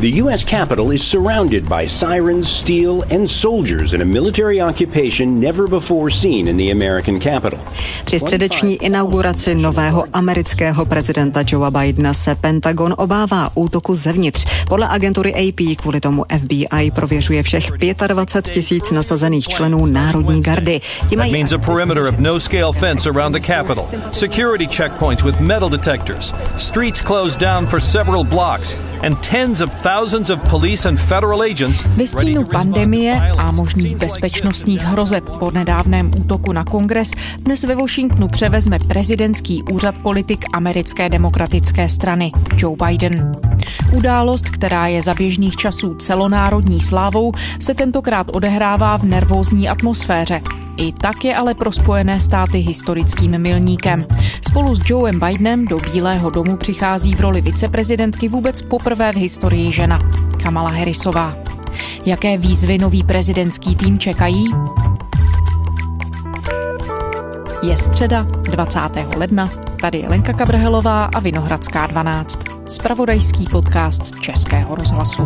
The U.S. Capitol is surrounded by sirens, steel, and soldiers in a military occupation never before seen in the American capital. Při středeční inauguraci nového amerického prezidenta Joea Bidena se Pentagon obává útoku zevnitř. Podle agentury AP kvůli tomu FBI prověřuje všech 25 tisíc nasazených členů Národní gardy. Ti mají means a perimeter of no-scale fence around the Capitol, security checkpoints with metal detectors, streets closed down for several blocks, and tens of thousands of police and federal agents Ve stínu pandemie a možných bezpečnostních hrozeb po nedávném útoku na kongres dnes ve Washingtonu převezme prezidentský úřad politik americké demokratické strany Joe Biden. Událost, která je za běžných časů celonárodní slávou, se tentokrát odehrává v nervózní atmosféře. I tak je ale pro Spojené státy historickým milníkem. Spolu s Joeem Bidenem do Bílého domu přichází v roli viceprezidentky vůbec poprvé v historii žena, Kamala Harrisová. Jaké výzvy nový prezidentský tým čekají? Je středa 20. ledna. Tady je Lenka Kabrhelová a Vinohradská 12. Spravodajský podcast Českého rozhlasu.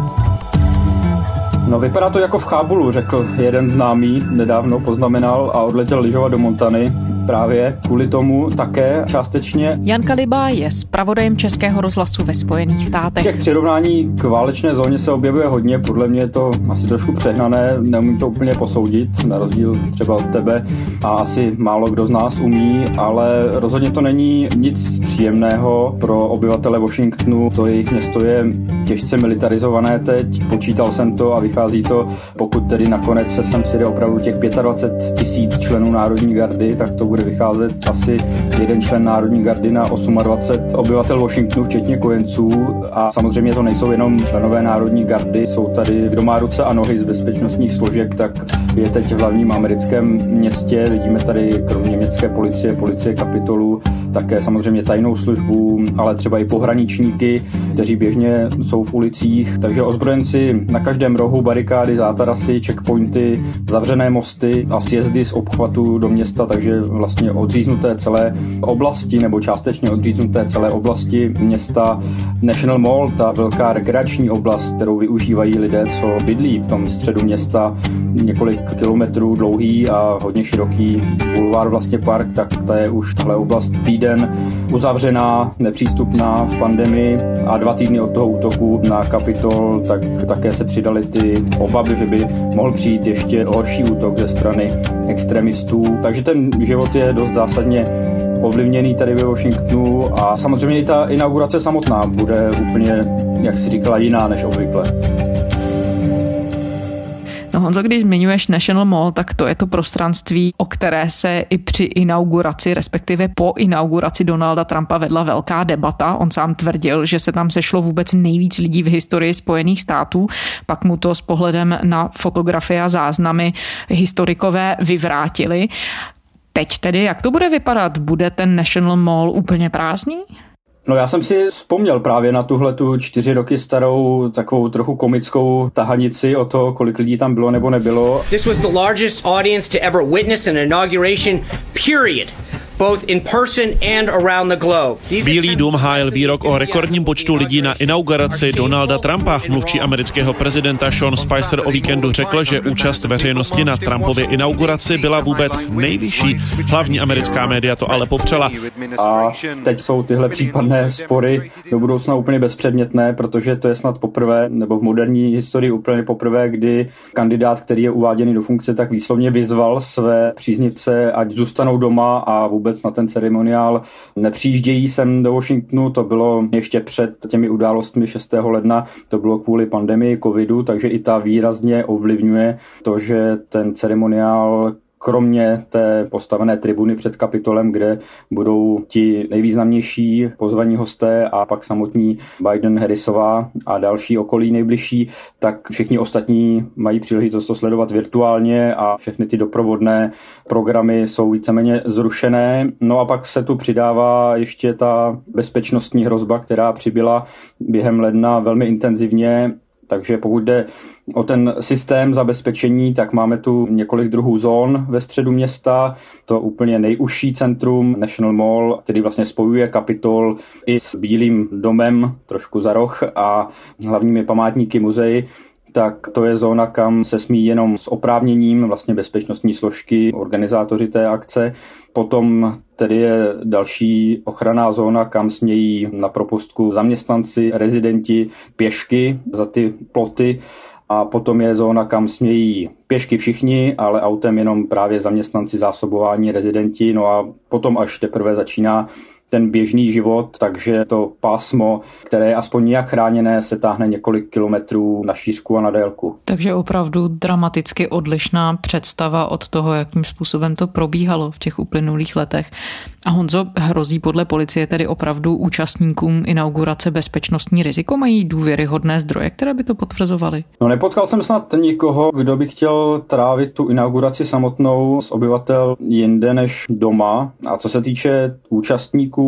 No vypadá to jako v Chábulu, řekl jeden známý, nedávno poznamenal a odletěl lyžovat do Montany právě kvůli tomu také částečně. Jan Kaliba je zpravodajem Českého rozhlasu ve Spojených státech. Těch přirovnání k válečné zóně se objevuje hodně, podle mě je to asi trošku přehnané, neumím to úplně posoudit, na rozdíl třeba od tebe a asi málo kdo z nás umí, ale rozhodně to není nic příjemného pro obyvatele Washingtonu, to jejich město je těžce militarizované teď, počítal jsem to a vychází to, pokud tedy nakonec se sem přijde opravdu těch 25 tisíc členů Národní gardy, tak to bude vycházet asi jeden člen Národní gardy na 28 obyvatel Washingtonu, včetně kojenců. A samozřejmě to nejsou jenom členové Národní gardy, jsou tady, kdo má ruce a nohy z bezpečnostních složek, tak je teď v hlavním americkém městě. Vidíme tady kromě městské policie, policie kapitolu, také samozřejmě tajnou službu, ale třeba i pohraničníky, kteří běžně jsou v ulicích. Takže ozbrojenci na každém rohu barikády, zátarasy, checkpointy, zavřené mosty a sjezdy z obchvatu do města, takže vlastně odříznuté celé oblasti nebo částečně odříznuté celé oblasti města National Mall, ta velká rekreační oblast, kterou využívají lidé, co bydlí v tom středu města, několik kilometrů dlouhý a hodně široký bulvár vlastně park, tak ta je už tahle oblast týden uzavřená, nepřístupná v pandemii a dva týdny od toho útoku na Kapitol, tak také se přidaly ty obavy, že by mohl přijít ještě horší útok ze strany extremistů. Takže ten život je dost zásadně ovlivněný tady ve Washingtonu a samozřejmě i ta inaugurace samotná bude úplně, jak si říkala, jiná než obvykle. No Honzo, když zmiňuješ National Mall, tak to je to prostranství, o které se i při inauguraci, respektive po inauguraci Donalda Trumpa vedla velká debata. On sám tvrdil, že se tam sešlo vůbec nejvíc lidí v historii Spojených států. Pak mu to s pohledem na fotografie a záznamy historikové vyvrátili. Teď tedy, jak to bude vypadat? Bude ten National Mall úplně prázdný? No já jsem si vzpomněl právě na tuhle tu čtyři roky starou takovou trochu komickou tahanici o to, kolik lidí tam bylo nebo nebylo. This was the largest audience to ever witness an inauguration, period. Bílý dům hájil výrok o rekordním počtu lidí na inauguraci Donalda Trumpa. Mluvčí amerického prezidenta Sean Spicer o víkendu řekl, že účast veřejnosti na Trumpově inauguraci byla vůbec nejvyšší. Hlavní americká média to ale popřela. A teď jsou tyhle případné spory do budoucna úplně bezpředmětné, protože to je snad poprvé, nebo v moderní historii úplně poprvé, kdy kandidát, který je uváděný do funkce, tak výslovně vyzval své příznivce, ať zůstanou doma a vůbec vůbec na ten ceremoniál nepřijíždějí sem do Washingtonu, to bylo ještě před těmi událostmi 6. ledna, to bylo kvůli pandemii covidu, takže i ta výrazně ovlivňuje to, že ten ceremoniál kromě té postavené tribuny před kapitolem, kde budou ti nejvýznamnější pozvaní hosté a pak samotní Biden, Harrisová a další okolí nejbližší, tak všichni ostatní mají příležitost to sledovat virtuálně a všechny ty doprovodné programy jsou víceméně zrušené. No a pak se tu přidává ještě ta bezpečnostní hrozba, která přibyla během ledna velmi intenzivně Takže pokud jde o ten systém zabezpečení, tak máme tu několik druhů zón ve středu města. To úplně nejužší centrum National Mall, který vlastně spojuje Kapitol i s Bílým domem, trošku za roh a hlavními památníky muzeí tak to je zóna, kam se smí jenom s oprávněním vlastně bezpečnostní složky, organizátoři té akce. Potom tedy je další ochranná zóna, kam smějí na propustku zaměstnanci, rezidenti, pěšky za ty ploty a potom je zóna, kam smějí pěšky všichni, ale autem jenom právě zaměstnanci zásobování, rezidenti, no a potom až teprve začíná ten běžný život, takže to pásmo, které je aspoň nějak chráněné, se táhne několik kilometrů na šířku a na délku. Takže opravdu dramaticky odlišná představa od toho, jakým způsobem to probíhalo v těch uplynulých letech. A Honzo, hrozí podle policie tedy opravdu účastníkům inaugurace bezpečnostní riziko? Mají důvěryhodné zdroje, které by to potvrzovaly? No nepotkal jsem snad nikoho, kdo by chtěl trávit tu inauguraci samotnou z obyvatel jinde než doma. A co se týče účastníků,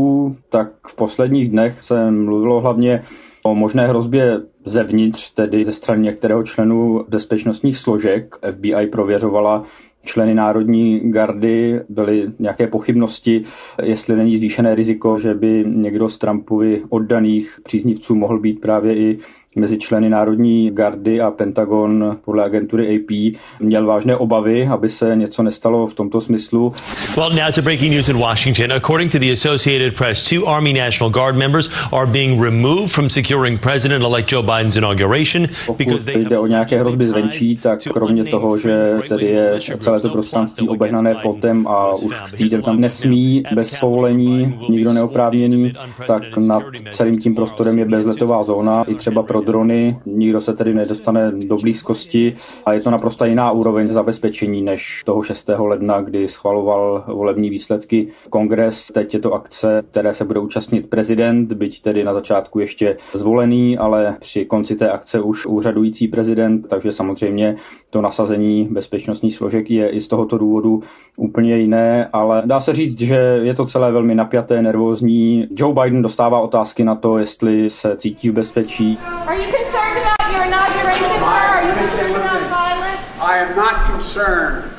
tak v posledních dnech se mluvilo hlavně o možné hrozbě zevnitř, tedy ze strany některého členů bezpečnostních složek. FBI prověřovala členy Národní gardy byly nějaké pochybnosti, jestli není zvýšené riziko, že by někdo z Trumpovi oddaných příznivců mohl být právě i mezi členy Národní gardy a Pentagon podle agentury AP měl vážné obavy, aby se něco nestalo v tomto smyslu. Well, now to breaking news in Washington. According to the Associated Press, two Army National Guard members are being removed from securing President-elect Joe Biden's inauguration because they jde o nějaké hrozby zvenčí, tak kromě toho, že tedy je celé to prostranství obehnané plotem a už týden tam nesmí bez povolení nikdo neoprávněný, tak nad celým tím prostorem je bezletová zóna i třeba pro drony, nikdo se tedy nedostane do blízkosti a je to naprosto jiná úroveň zabezpečení než toho 6. ledna, kdy schvaloval volební výsledky kongres. Teď je to akce, které se bude účastnit prezident, byť tedy na začátku ještě zvolený, ale při konci té akce už úřadující prezident, takže samozřejmě to nasazení bezpečnostních složek je i z tohoto důvodu úplně jiné, ale dá se říct, že je to celé velmi napjaté, nervózní. Joe Biden dostává otázky na to, jestli se cítí v bezpečí. Are you concerned about your inauguration, sir? Are you concerned about violence? I am not concerned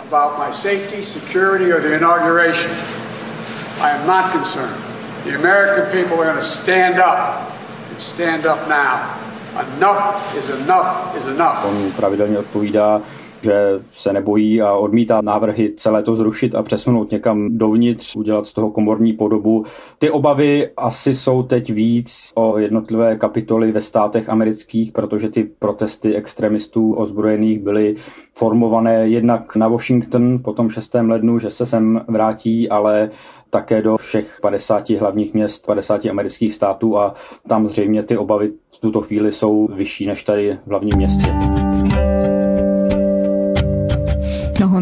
about my safety, security, or the inauguration. I am not concerned. The American people are going to stand up and stand up now. Enough is enough is enough. On pravidelně odpovídá že se nebojí a odmítá návrhy celé to zrušit a přesunout někam dovnitř, udělat z toho komorní podobu. Ty obavy asi jsou teď víc o jednotlivé kapitoly ve státech amerických, protože ty protesty extremistů ozbrojených byly formované jednak na Washington po tom 6. lednu, že se sem vrátí, ale také do všech 50 hlavních měst, 50 amerických států a tam zřejmě ty obavy v tuto chvíli jsou vyšší než tady v hlavním městě.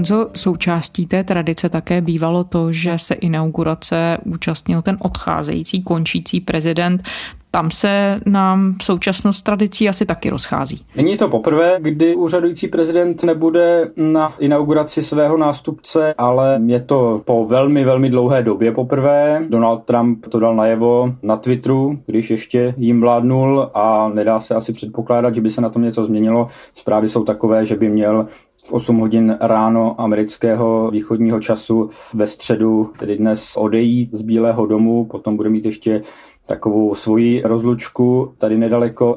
Honzo, součástí té tradice také bývalo to, že se inaugurace účastnil ten odcházející, končící prezident. Tam se nám současnost tradicí asi taky rozchází. Není to poprvé, kdy úřadující prezident nebude na inauguraci svého nástupce, ale je to po velmi, velmi dlouhé době poprvé. Donald Trump to dal najevo na Twitteru, když ještě jim vládnul a nedá se asi předpokládat, že by se na tom něco změnilo. Zprávy jsou takové, že by měl v 8 hodin ráno amerického východního času ve středu, tedy dnes odejít z Bílého domu, potom bude mít ještě takovou svoji rozlučku tady nedaleko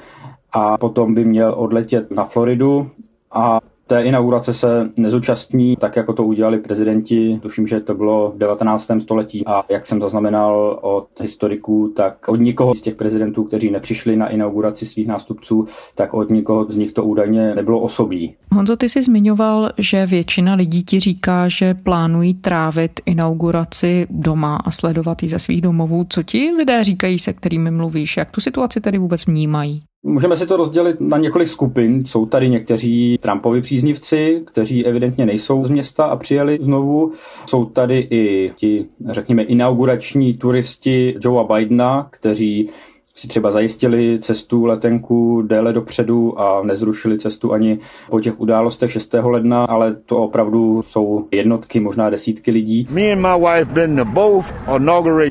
a potom by měl odletět na Floridu a té inaugurace se nezúčastní, tak jako to udělali prezidenti, tuším, že to bylo v 19. století a jak jsem zaznamenal od historiků, tak od nikoho z těch prezidentů, kteří nepřišli na inauguraci svých nástupců, tak od nikoho z nich to údajně nebylo osobí. Honzo, ty jsi zmiňoval, že většina lidí ti říká, že plánují trávit inauguraci doma a sledovat ji ze svých domovů. Co ti lidé říkají, se kterými mluvíš? Jak tu situaci tedy vůbec vnímají? Můžeme si to rozdělit na několik skupin. Jsou tady někteří Trumpovi příznivci, kteří evidentně nejsou z města a přijeli znovu. Jsou tady i ti, řekněme, inaugurační turisti Joea Bidena, kteří si třeba zajistili cestu letenku déle dopředu a nezrušili cestu ani po těch událostech 6. ledna, ale to opravdu jsou jednotky, možná desítky lidí.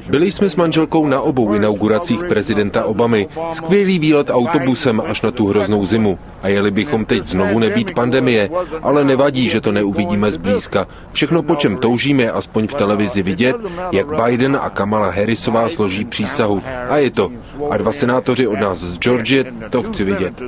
Byli jsme s manželkou na obou inauguracích prezidenta Obamy. Skvělý výlet autobusem až na tu hroznou zimu. A jeli bychom teď znovu nebýt pandemie, ale nevadí, že to neuvidíme zblízka. Všechno, po čem toužíme, aspoň v televizi vidět, jak Biden a Kamala Harrisová složí přísahu. A je to. A dva senátoři od nás z Georgie, to chci vidět.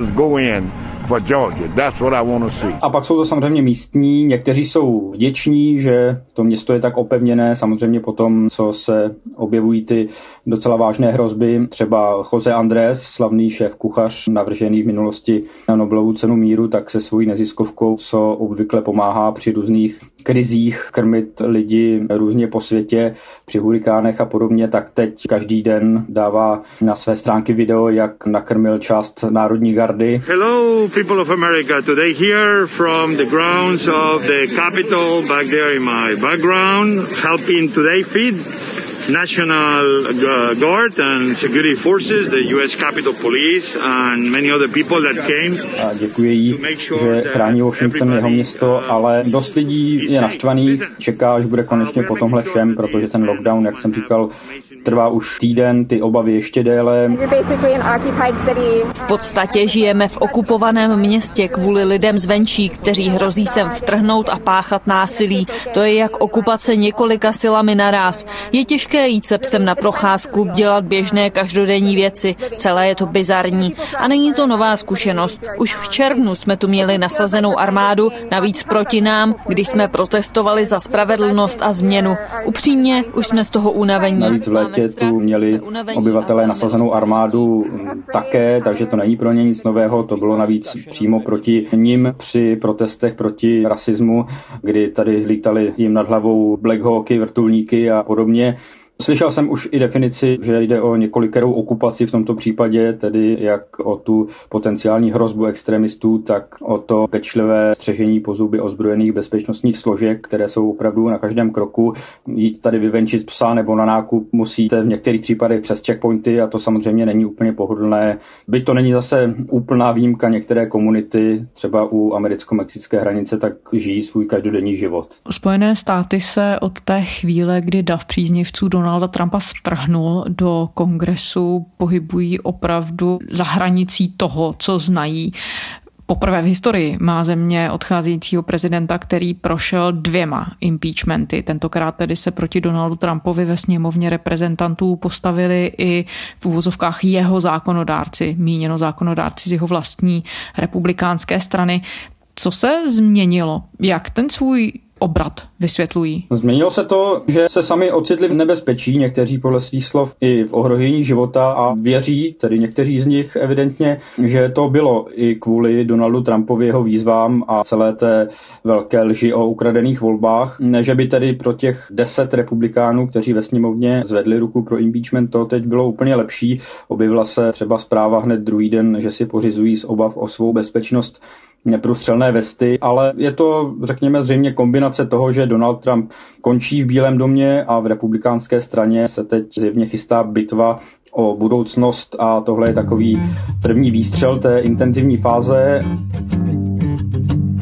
A pak jsou to samozřejmě místní, někteří jsou vděční, že to město je tak opevněné, samozřejmě potom, co se objevují ty docela vážné hrozby, třeba Jose Andrés, slavný šéf kuchař, navržený v minulosti na Nobelovu cenu míru, tak se svojí neziskovkou, co obvykle pomáhá při různých krizích krmit lidi různě po světě, při hurikánech a podobně, tak teď každý den dává na své stránky video, jak nakrmil část Národní gardy. Hello, people of America. Today here from the grounds of the Capitol, back there in my background, helping today feed National Guard and security forces, the US Capitol Police and many other people that came. A děkuji jí, že chrání Washington jeho město, ale dost lidí je naštvaných, čeká, až bude konečně po tomhle všem, protože ten lockdown, jak jsem říkal, trvá už týden, ty obavy ještě déle. V podstatě žijeme v okupovaném městě kvůli lidem zvenčí, kteří hrozí sem vtrhnout a páchat násilí. To je jak okupace několika silami naraz. Je těžké jít se psem na procházku, dělat běžné každodenní věci. Celé je to bizarní. A není to nová zkušenost. Už v červnu jsme tu měli nasazenou armádu, navíc proti nám, když jsme protestovali za spravedlnost a změnu. Upřímně, už jsme z toho unavení. Navíc v létě tu měli obyvatelé nasazenou armádu také, takže to není pro ně nic nového. To bylo navíc přímo proti ním při protestech proti rasismu, kdy tady lítali jim nad hlavou Black Hawky, vrtulníky a podobně. Slyšel jsem už i definici, že jde o několikerou okupaci v tomto případě, tedy jak o tu potenciální hrozbu extremistů, tak o to pečlivé střežení po zuby ozbrojených bezpečnostních složek, které jsou opravdu na každém kroku. Jít tady vyvenčit psa nebo na nákup musíte v některých případech přes checkpointy a to samozřejmě není úplně pohodlné. Byť to není zase úplná výjimka, některé komunity, třeba u americko-mexické hranice, tak žijí svůj každodenní život. Spojené státy se od té chvíle, kdy dav příznivců Donald Donalda Trumpa vtrhnul do kongresu, pohybují opravdu za hranicí toho, co znají. Poprvé v historii má země odcházejícího prezidenta, který prošel dvěma impeachmenty. Tentokrát tedy se proti Donaldu Trumpovi ve sněmovně reprezentantů postavili i v úvozovkách jeho zákonodárci, míněno zákonodárci z jeho vlastní republikánské strany. Co se změnilo? Jak ten svůj obrat vysvětlují? Změnilo se to, že se sami ocitli v nebezpečí, někteří podle svých slov i v ohrožení života a věří, tedy někteří z nich evidentně, že to bylo i kvůli Donaldu Trumpovi jeho výzvám a celé té velké lži o ukradených volbách. Ne, že by tedy pro těch deset republikánů, kteří ve sněmovně zvedli ruku pro impeachment, to teď bylo úplně lepší. Objevila se třeba zpráva hned druhý den, že si pořizují z obav o svou bezpečnost neprůstřelné vesty, ale je to, řekněme, zřejmě kombinace toho, že Donald Trump končí v Bílém domě a v republikánské straně se teď zjevně chystá bitva o budoucnost a tohle je takový první výstřel té intenzivní fáze.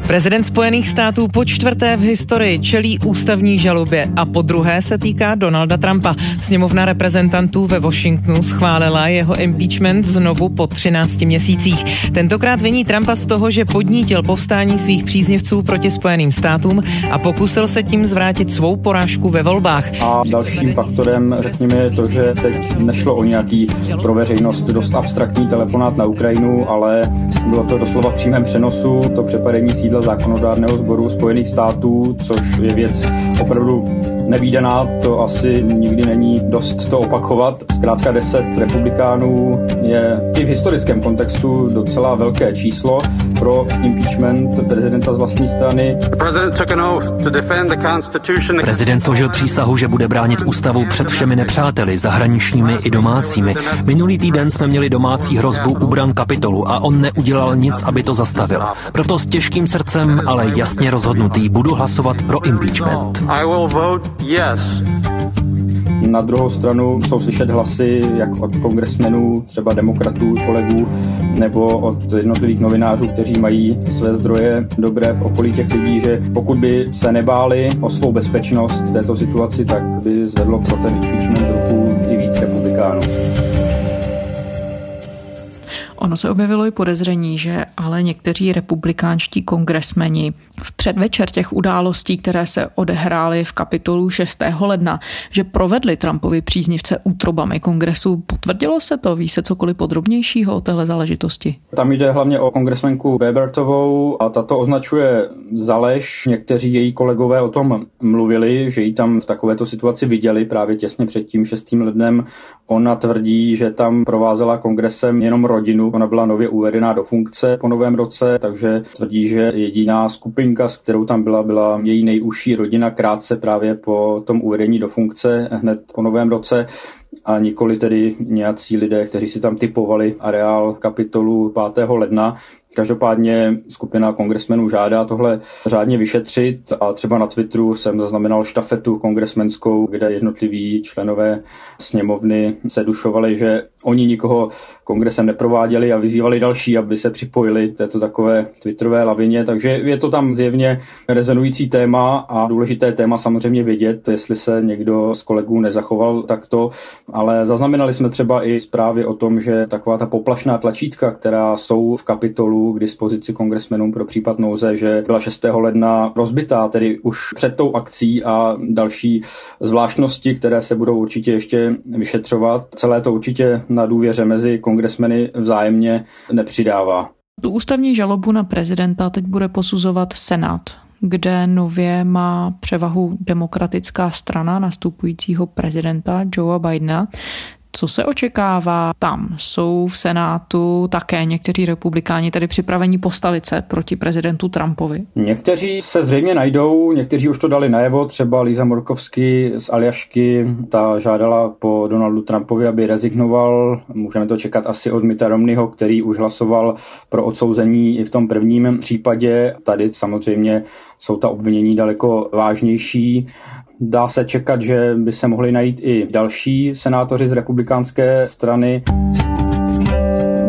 Prezident Spojených států po čtvrté v historii čelí ústavní žalobě a po druhé se týká Donalda Trumpa. Sněmovna reprezentantů ve Washingtonu schválila jeho impeachment znovu po 13 měsících. Tentokrát viní Trumpa z toho, že podnítil povstání svých příznivců proti Spojeným státům a pokusil se tím zvrátit svou porážku ve volbách. A dalším faktorem, řekněme, je to, že teď nešlo o nějaký pro veřejnost dost abstraktní telefonát na Ukrajinu, ale bylo to doslova přímém přenosu, to přepadení sídla sídla zákonodárného sboru Spojených států, což je věc opravdu nevýdaná, to asi nikdy není dost to opakovat. Zkrátka 10 republikánů je i v historickém kontextu docela velké číslo pro impeachment prezidenta z vlastní strany. Prezident složil přísahu, že bude bránit ústavu před všemi nepřáteli, zahraničními i domácími. Minulý týden jsme měli domácí hrozbu u bran kapitolu a on neudělal nic, aby to zastavil. Proto s těžkým srdcem, ale jasně rozhodnutý budu hlasovat pro impeachment. I will vote yes Na druhou stranu jsou slyšet hlasy jak od kongresmenů, třeba demokratů, kolegů, nebo od jednotlivých novinářů, kteří mají své zdroje dobré v okolí těch lidí, že pokud by se nebáli o svou bezpečnost v této situaci, tak by zvedlo pro ten impeachment ruku i víc republikánů. Ono se objevilo i podezření, že ale někteří republikánští kongresmeni v předvečer těch událostí, které se odehrály v kapitolu 6. ledna, že provedli Trumpovi příznivce útrobami kongresu. Potvrdilo se to? Ví se cokoliv podrobnějšího o téhle záležitosti? Tam jde hlavně o kongresmenku Webertovou a tato označuje za lež. Někteří její kolegové o tom mluvili, že ji tam v takovéto situaci viděli právě těsně před tím 6. lednem. Ona tvrdí, že tam provázela kongresem jenom rodinu. Ona byla nově uvedená do funkce po novém roce, takže tvrdí, že jediná skupinka, s kterou tam byla, byla její nejužší rodina krátce právě po tom uvedení do funkce hned po novém roce a nikoli tedy nějací lidé, kteří si tam typovali areál kapitolu 5. ledna. Každopádně skupina kongresmenů žádá tohle řádně vyšetřit a třeba na Twitteru jsem zaznamenal štafetu kongresmenskou, kde jednotliví členové sněmovny se dušovali, že oni nikoho kongresem neprováděli a vyzývali další, aby se připojili této takové twitterové lavině, takže je to tam zjevně rezonující téma a důležité téma samozřejmě vědět, jestli se někdo z kolegů nezachoval takto, ale zaznamenali jsme třeba i zprávy o tom, že taková ta poplašná tlačítka, která jsou v kapitolu k dispozici kongresmenům pro případ nouze, že byla 6. ledna rozbitá, tedy už před tou akcí a další zvláštnosti, které se budou určitě ještě vyšetřovat. Celé to určitě na důvěře mezi kongresmeny vzájemně nepřidává. Tu ústavní žalobu na prezidenta teď bude posuzovat Senát, kde nově má převahu demokratická strana nastupujícího prezidenta Joea Bidena. Co se očekává tam? Jsou v Senátu také někteří republikáni tedy připraveni postavit se proti prezidentu Trumpovi? Někteří se zřejmě najdou, někteří už to dali najevo, třeba Líza Morkovsky z Aljašky, ta žádala po Donaldu Trumpovi, aby rezignoval. Můžeme to čekat asi od Mita Romneyho, který už hlasoval pro odsouzení i v tom prvním případě. Tady samozřejmě jsou ta obvinění daleko vážnější. Dá se čekat, že by se mohli najít i další senátoři z republikánské strany.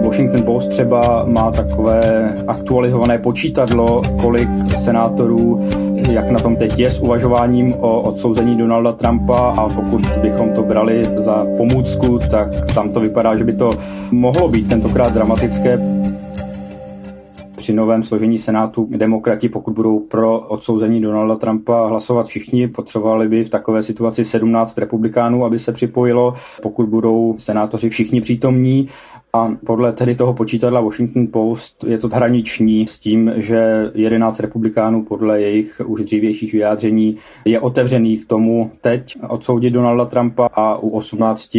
Washington Post třeba má takové aktualizované počítadlo, kolik senátorů, jak na tom teď je s uvažováním o odsouzení Donalda Trumpa a pokud bychom to brali za pomůcku, tak tam to vypadá, že by to mohlo být tentokrát dramatické při novém složení Senátu demokrati, pokud budou pro odsouzení Donalda Trumpa hlasovat všichni, potřebovali by v takové situaci 17 republikánů, aby se připojilo. Pokud budou senátoři všichni přítomní, a podle tedy toho počítadla Washington Post je to hraniční s tím, že 11 republikánů podle jejich už dřívějších vyjádření je otevřených tomu teď odsoudit Donalda Trumpa a u 18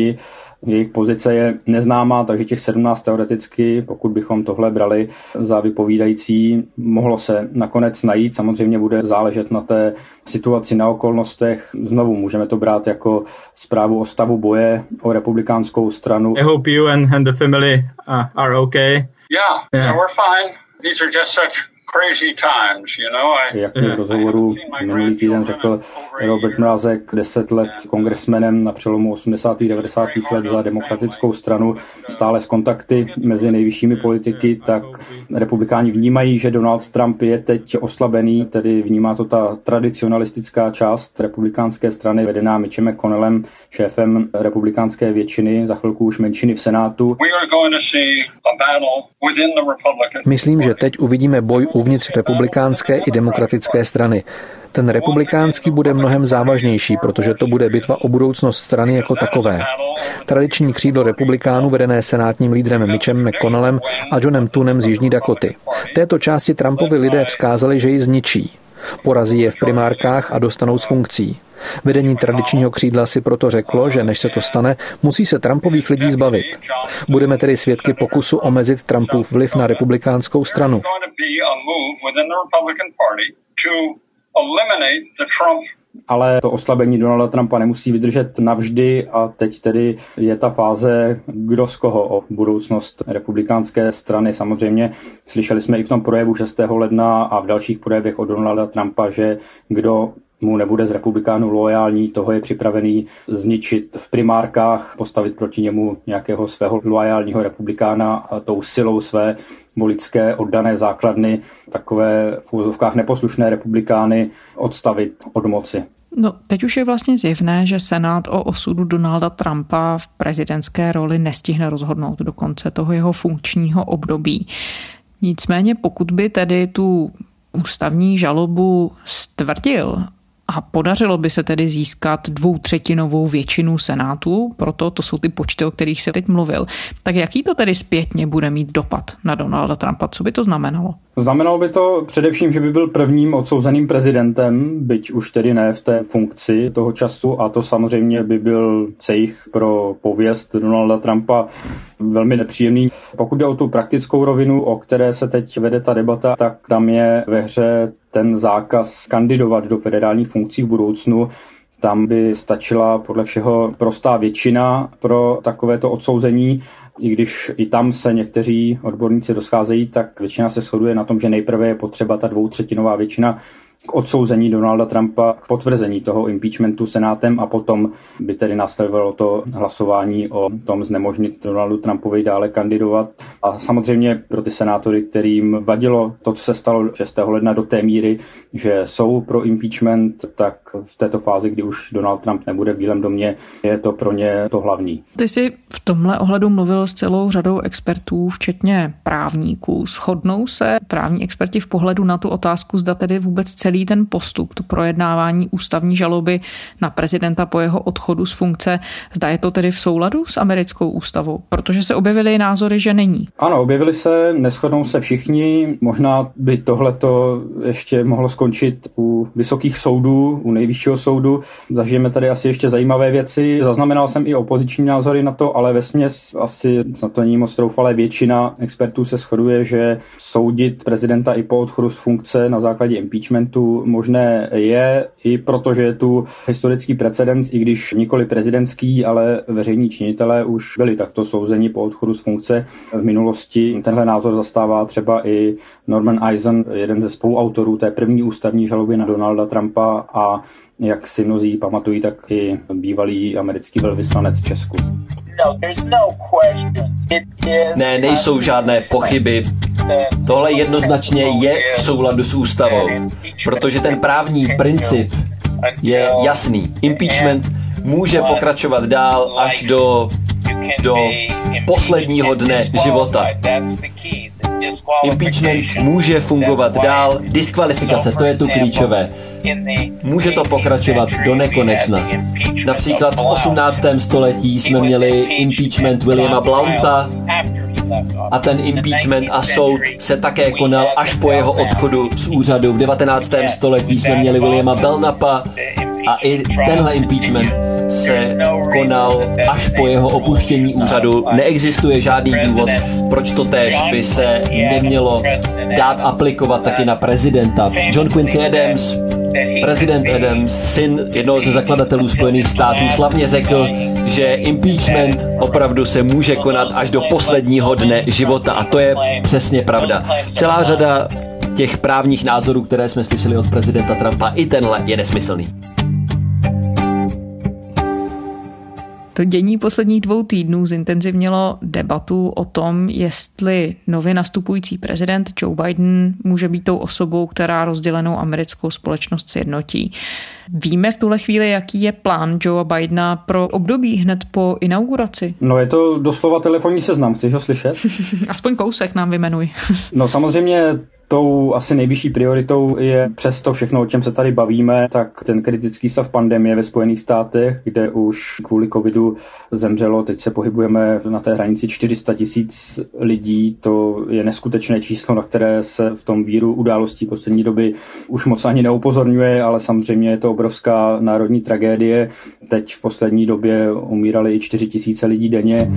jejich pozice je neznámá, takže těch 17 teoreticky, pokud bychom tohle brali za vypovídající, mohlo se nakonec najít. Samozřejmě bude záležet na té situaci, na okolnostech. Znovu můžeme to brát jako zprávu o stavu boje o republikánskou stranu. I hope you and, and the family uh, are okay. Yeah, yeah, yeah, we're fine. These are just such jak mi v rozhovoru minulý týden řekl Robert Mrázek, deset let kongresmenem na přelomu 80. a 90. let za demokratickou stranu, stále s kontakty mezi nejvyššími politiky, tak republikáni vnímají, že Donald Trump je teď oslabený, tedy vnímá to ta tradicionalistická část republikánské strany vedená Mitchem McConnellem, šéfem republikánské většiny, za chvilku už menšiny v Senátu. Myslím, že teď uvidíme boj uvnitř republikánské i demokratické strany. Ten republikánský bude mnohem závažnější, protože to bude bitva o budoucnost strany jako takové. Tradiční křídlo republikánů vedené senátním lídrem Mitchem McConnellem a Johnem Tunem z Jižní Dakoty. Této části Trumpovi lidé vzkázali, že ji zničí. Porazí je v primárkách a dostanou z funkcí. Vedení tradičního křídla si proto řeklo, že než se to stane, musí se Trumpových lidí zbavit. Budeme tedy svědky pokusu omezit Trumpův vliv na republikánskou stranu. Ale to oslabení Donalda Trumpa nemusí vydržet navždy a teď tedy je ta fáze, kdo z koho o budoucnost republikánské strany. Samozřejmě slyšeli jsme i v tom projevu 6. ledna a v dalších projevech od Donalda Trumpa, že kdo mu nebude z republikánů loajální, toho je připravený zničit v primárkách, postavit proti němu nějakého svého loajálního republikána a tou silou své voličské oddané základny, takové v úzovkách neposlušné republikány odstavit od moci. No, teď už je vlastně zjevné, že Senát o osudu Donalda Trumpa v prezidentské roli nestihne rozhodnout do konce toho jeho funkčního období. Nicméně pokud by tedy tu ústavní žalobu stvrdil a podařilo by se tedy získat dvoutřetinovou většinu Senátu, proto to jsou ty počty, o kterých se teď mluvil, tak jaký to tedy zpětně bude mít dopad na Donalda Trumpa? Co by to znamenalo? Znamenalo by to především, že by byl prvním odsouzeným prezidentem, byť už tedy ne v té funkci toho času a to samozřejmě by byl cejch pro pověst Donalda Trumpa velmi nepříjemný. Pokud jde o tu praktickou rovinu, o které se teď vede ta debata, tak tam je ve hře ten zákaz kandidovat do federálních funkcí v budoucnu. Tam by stačila podle všeho prostá většina pro takovéto odsouzení i když i tam se někteří odborníci doscházejí, tak většina se shoduje na tom, že nejprve je potřeba ta dvoutřetinová většina k odsouzení Donalda Trumpa, k potvrzení toho impeachmentu senátem a potom by tedy následovalo to hlasování o tom znemožnit Donaldu Trumpovi dále kandidovat. A samozřejmě pro ty senátory, kterým vadilo to, co se stalo 6. ledna do té míry, že jsou pro impeachment, tak v této fázi, kdy už Donald Trump nebude v Bílém domě, je to pro ně to hlavní. Ty jsi v tomhle ohledu mluvil s celou řadou expertů, včetně právníků. Shodnou se právní experti v pohledu na tu otázku, zda tedy vůbec celý ten postup, to projednávání ústavní žaloby na prezidenta po jeho odchodu z funkce, zda je to tedy v souladu s americkou ústavou, protože se objevily názory, že není. Ano, objevily se, neschodnou se všichni, možná by tohleto ještě mohlo skončit u vysokých soudů, u nejvyššího soudu. Zažijeme tady asi ještě zajímavé věci. Zaznamenal jsem i opoziční názory na to, ale ve směs asi na to není moc troufalé. Většina expertů se shoduje, že soudit prezidenta i po odchodu z funkce na základě impeachmentu tu možné je, i protože je tu historický precedens, i když nikoli prezidentský, ale veřejní činitelé už byli takto souzeni po odchodu z funkce v minulosti. Tenhle názor zastává třeba i Norman Eisen, jeden ze spoluautorů té první ústavní žaloby na Donalda Trumpa a jak si mnozí pamatují, tak i bývalý americký velvyslanec Česku. No, no ne, nejsou žádné pochyby. Tohle jednoznačně je v souladu s ústavou, protože ten právní princip je jasný. Impeachment může pokračovat dál až do, do posledního dne života. Impeachment může fungovat dál, diskvalifikace, to je tu klíčové. Může to pokračovat do nekonečna. Například v 18. století jsme měli impeachment Williama Blounta a ten impeachment a soud se také konal až po jeho odchodu z úřadu. V 19. století jsme měli Williama Belnapa a i tenhle impeachment se konal až po jeho opuštění úřadu. Neexistuje žádný důvod, proč to též by se nemělo dát aplikovat taky na prezidenta. John Quincy Adams, prezident Adams, syn jednoho ze zakladatelů Spojených států, slavně řekl, že impeachment opravdu se může konat až do posledního dne života a to je přesně pravda. Celá řada těch právních názorů, které jsme slyšeli od prezidenta Trumpa, i tenhle je nesmyslný. To dění posledních dvou týdnů zintenzivnilo debatu o tom, jestli nově nastupující prezident Joe Biden může být tou osobou, která rozdělenou americkou společnost sjednotí. Víme v tuhle chvíli, jaký je plán Joea Bidena pro období hned po inauguraci? No je to doslova telefonní seznam, chceš ho slyšet? Aspoň kousek nám vymenuj. no samozřejmě Tou asi nejvyšší prioritou je přes to všechno, o čem se tady bavíme, tak ten kritický stav pandemie ve Spojených státech, kde už kvůli covidu zemřelo, teď se pohybujeme na té hranici 400 tisíc lidí, to je neskutečné číslo, na které se v tom víru událostí poslední doby už moc ani neupozorňuje, ale samozřejmě je to obrovská národní tragédie. Teď v poslední době umírali i 4 tisíce lidí denně.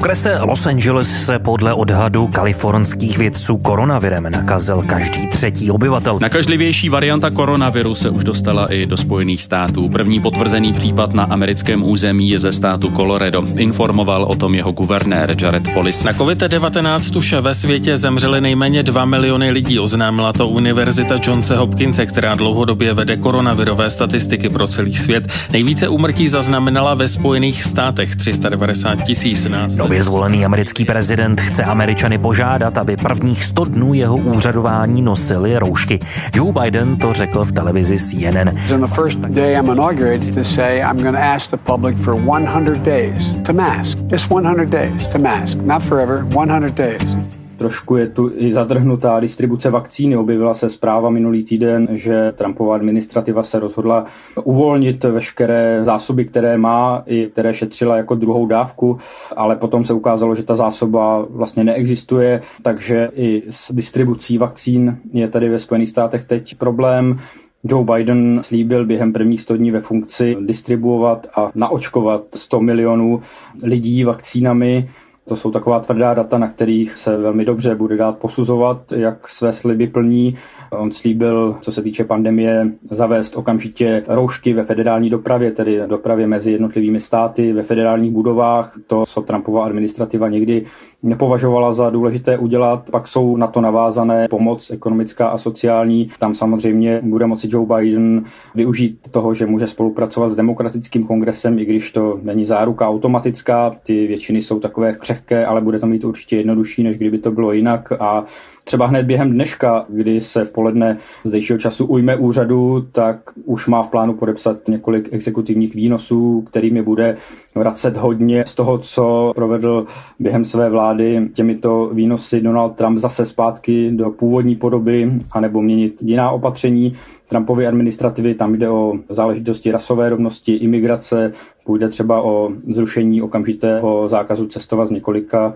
Okrese Los Angeles se podle odhadu kalifornských vědců koronavirem nakazil každý třetí obyvatel. Nakažlivější varianta koronaviru se už dostala i do Spojených států. První potvrzený případ na americkém území je ze státu Colorado. Informoval o tom jeho guvernér Jared Polis. Na COVID-19 už ve světě zemřeli nejméně 2 miliony lidí, oznámila to Univerzita Johnse Hopkinse, která dlouhodobě vede koronavirové statistiky pro celý svět. Nejvíce úmrtí zaznamenala ve Spojených státech 390 tisíc. Nově zvolený americký prezident chce Američany požádat, aby prvních 100 dnů jeho úřadování nosili roušky. Joe Biden to řekl v televizi CNN. On the first day I'm inaugurated to say I'm going to ask the public for 100 days to mask. Just 100 days to mask. Not forever, 100 days. Trošku je tu i zadrhnutá distribuce vakcíny. Objevila se zpráva minulý týden, že Trumpova administrativa se rozhodla uvolnit veškeré zásoby, které má, i které šetřila jako druhou dávku, ale potom se ukázalo, že ta zásoba vlastně neexistuje, takže i s distribucí vakcín je tady ve Spojených státech teď problém. Joe Biden slíbil během prvních 100 dní ve funkci distribuovat a naočkovat 100 milionů lidí vakcínami. To jsou taková tvrdá data, na kterých se velmi dobře bude dát posuzovat, jak své sliby plní. On slíbil, co se týče pandemie, zavést okamžitě roušky ve federální dopravě, tedy dopravě mezi jednotlivými státy, ve federálních budovách. To, co Trumpova administrativa někdy nepovažovala za důležité udělat. Pak jsou na to navázané pomoc ekonomická a sociální. Tam samozřejmě bude moci Joe Biden využít toho, že může spolupracovat s demokratickým kongresem, i když to není záruka automatická. Ty většiny jsou takové křehké, ale bude to mít určitě jednodušší, než kdyby to bylo jinak. A třeba hned během dneška, kdy se v poledne zdejšího času ujme úřadu, tak už má v plánu podepsat několik exekutivních výnosů, kterými bude vracet hodně z toho, co provedl během své vlády těmito výnosy Donald Trump zase zpátky do původní podoby, anebo měnit jiná opatření. Trumpovy administrativy, tam jde o záležitosti rasové rovnosti, imigrace, půjde třeba o zrušení okamžitého zákazu cestovat z několika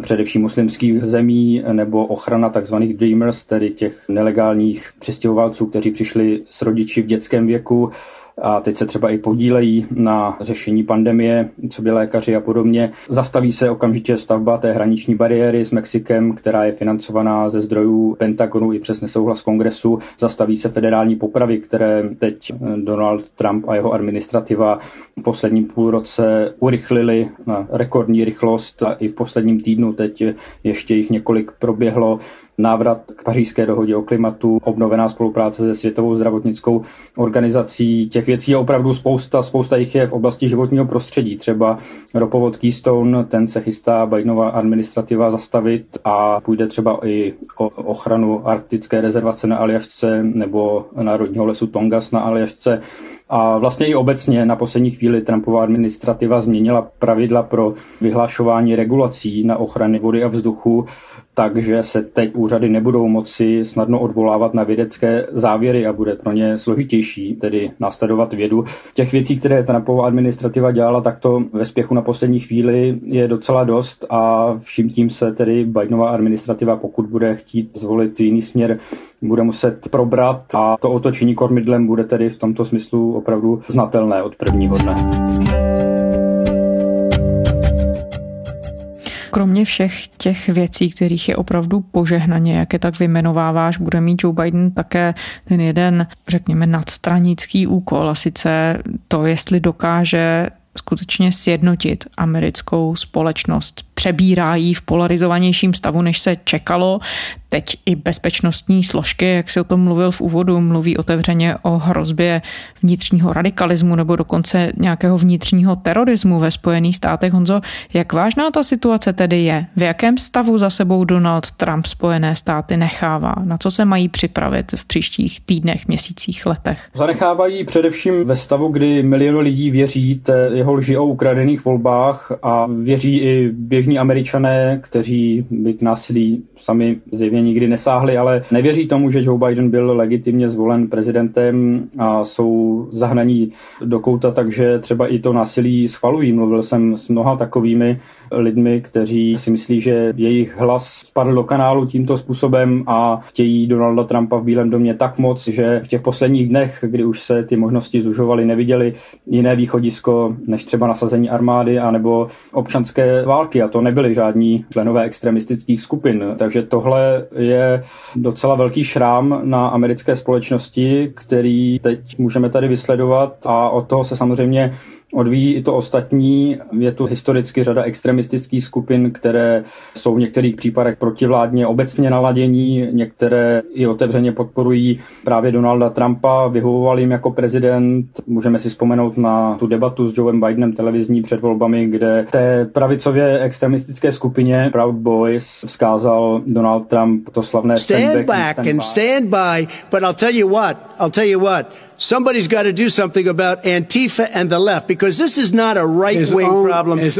především muslimských zemí nebo ochrana tzv. dreamers, tedy těch nelegálních přistěhovalců, kteří přišli s rodiči v dětském věku a teď se třeba i podílejí na řešení pandemie, co by lékaři a podobně. Zastaví se okamžitě stavba té hraniční bariéry s Mexikem, která je financovaná ze zdrojů Pentagonu i přes nesouhlas kongresu. Zastaví se federální popravy, které teď Donald Trump a jeho administrativa v posledním půlroce urychlili na rekordní rychlost a i v posledním týdnu teď ještě jich několik proběhlo návrat k pařížské dohodě o klimatu, obnovená spolupráce se Světovou zdravotnickou organizací. Těch věcí je opravdu spousta, spousta jich je v oblasti životního prostředí. Třeba ropovod Keystone, ten se chystá Bidenova administrativa zastavit a půjde třeba i o ochranu arktické rezervace na Aljašce nebo národního lesu Tongas na Aljašce. A vlastně i obecně na poslední chvíli Trumpova administrativa změnila pravidla pro vyhlášování regulací na ochrany vody a vzduchu takže se teď úřady nebudou moci snadno odvolávat na vědecké závěry a bude pro ně složitější tedy následovat vědu. Těch věcí, které Trumpova administrativa dělala takto ve spěchu na poslední chvíli je docela dost a vším tím se tedy Bidenova administrativa, pokud bude chtít zvolit jiný směr, bude muset probrat a to otočení kormidlem bude tedy v tomto smyslu opravdu znatelné od prvního dne. Kromě všech těch věcí, kterých je opravdu požehnaně, jak je tak vymenováváš, bude mít Joe Biden také ten jeden, řekněme, nadstranický úkol a sice to, jestli dokáže skutečně sjednotit americkou společnost. Přebírá ji v polarizovanějším stavu, než se čekalo. Teď i bezpečnostní složky, jak se o tom mluvil v úvodu, mluví otevřeně o hrozbě vnitřního radikalismu nebo dokonce nějakého vnitřního terorismu ve Spojených státech. Honzo, jak vážná ta situace tedy je? V jakém stavu za sebou Donald Trump Spojené státy nechává? Na co se mají připravit v příštích týdnech, měsících, letech? Zanechávají především ve stavu, kdy miliony lidí věří té jeho lži o ukradených volbách a věří i běžní američané, kteří by k násilí sami zjevně nikdy nesáhli, ale nevěří tomu, že Joe Biden byl legitimně zvolen prezidentem a jsou zahnaní do kouta, takže třeba i to násilí schvalují. Mluvil jsem s mnoha takovými lidmi, kteří si myslí, že jejich hlas spadl do kanálu tímto způsobem a chtějí Donalda Trumpa v Bílém domě tak moc, že v těch posledních dnech, kdy už se ty možnosti zužovaly, neviděli jiné východisko než třeba nasazení armády anebo občanské války a to nebyly žádní členové extremistických skupin. Takže tohle je docela velký šrám na americké společnosti, který teď můžeme tady vysledovat a od toho se samozřejmě odvíjí i to ostatní. Je tu historicky řada extremistických skupin, které jsou v některých případech protivládně obecně naladění, některé i otevřeně podporují právě Donalda Trumpa, vyhovovali jim jako prezident. Můžeme si vzpomenout na tu debatu s Joeem Bidenem televizní před volbami, kde té pravicově extremistické skupině Proud Boys vzkázal Donald Trump to slavné stand, stand back, stand and stand by, but I'll tell you what, I'll tell you what, somebody's got to do something about Antifa and the left because this is not a right-wing problem. Když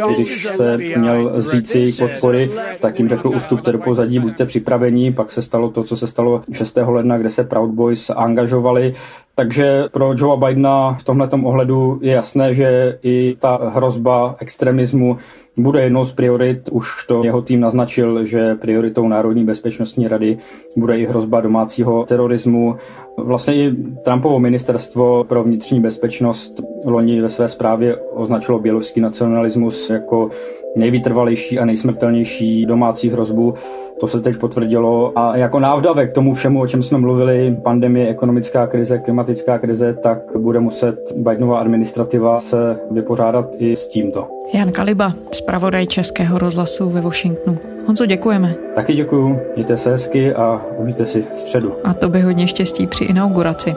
se měl jejich podpory, tak jim řekl ustupte do pozadí, buďte připravení. Pak se stalo to, co se stalo 6. ledna, kde se Proud Boys angažovali. Takže pro Joea Bidena v tomhle ohledu je jasné, že i ta hrozba extremismu bude jednou z priorit. Už to jeho tým naznačil, že prioritou Národní bezpečnostní rady bude i hrozba domácího terorismu. Vlastně i Trumpovo ministerstvo pro vnitřní bezpečnost loni ve své zprávě označilo běloruský nacionalismus jako nejvytrvalejší a nejsmrtelnější domácí hrozbu. To se teď potvrdilo a jako návdavek tomu všemu, o čem jsme mluvili, pandemie, ekonomická krize, klimatická krize, tak bude muset Bidenova administrativa se vypořádat i s tímto. Jan Kaliba, zpravodaj Českého rozhlasu ve Washingtonu. Honzo, děkujeme. Taky děkuju, mějte se hezky a uvidíte si středu. A to by hodně štěstí při inauguraci.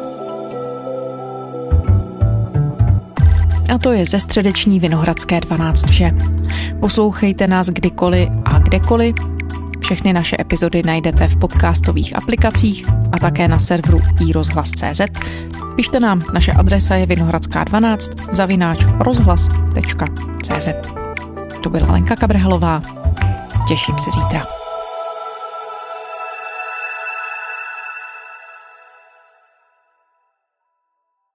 A to je ze středeční Vinohradské 12 vše. Poslouchejte nás kdykoliv a kdekoliv. Všechny naše epizody najdete v podcastových aplikacích a také na serveru iRozhlas.cz. Pište nám, naše adresa je vinohradská12 zavináč rozhlas.cz. To byla Lenka Kabrhelová. Těším se zítra.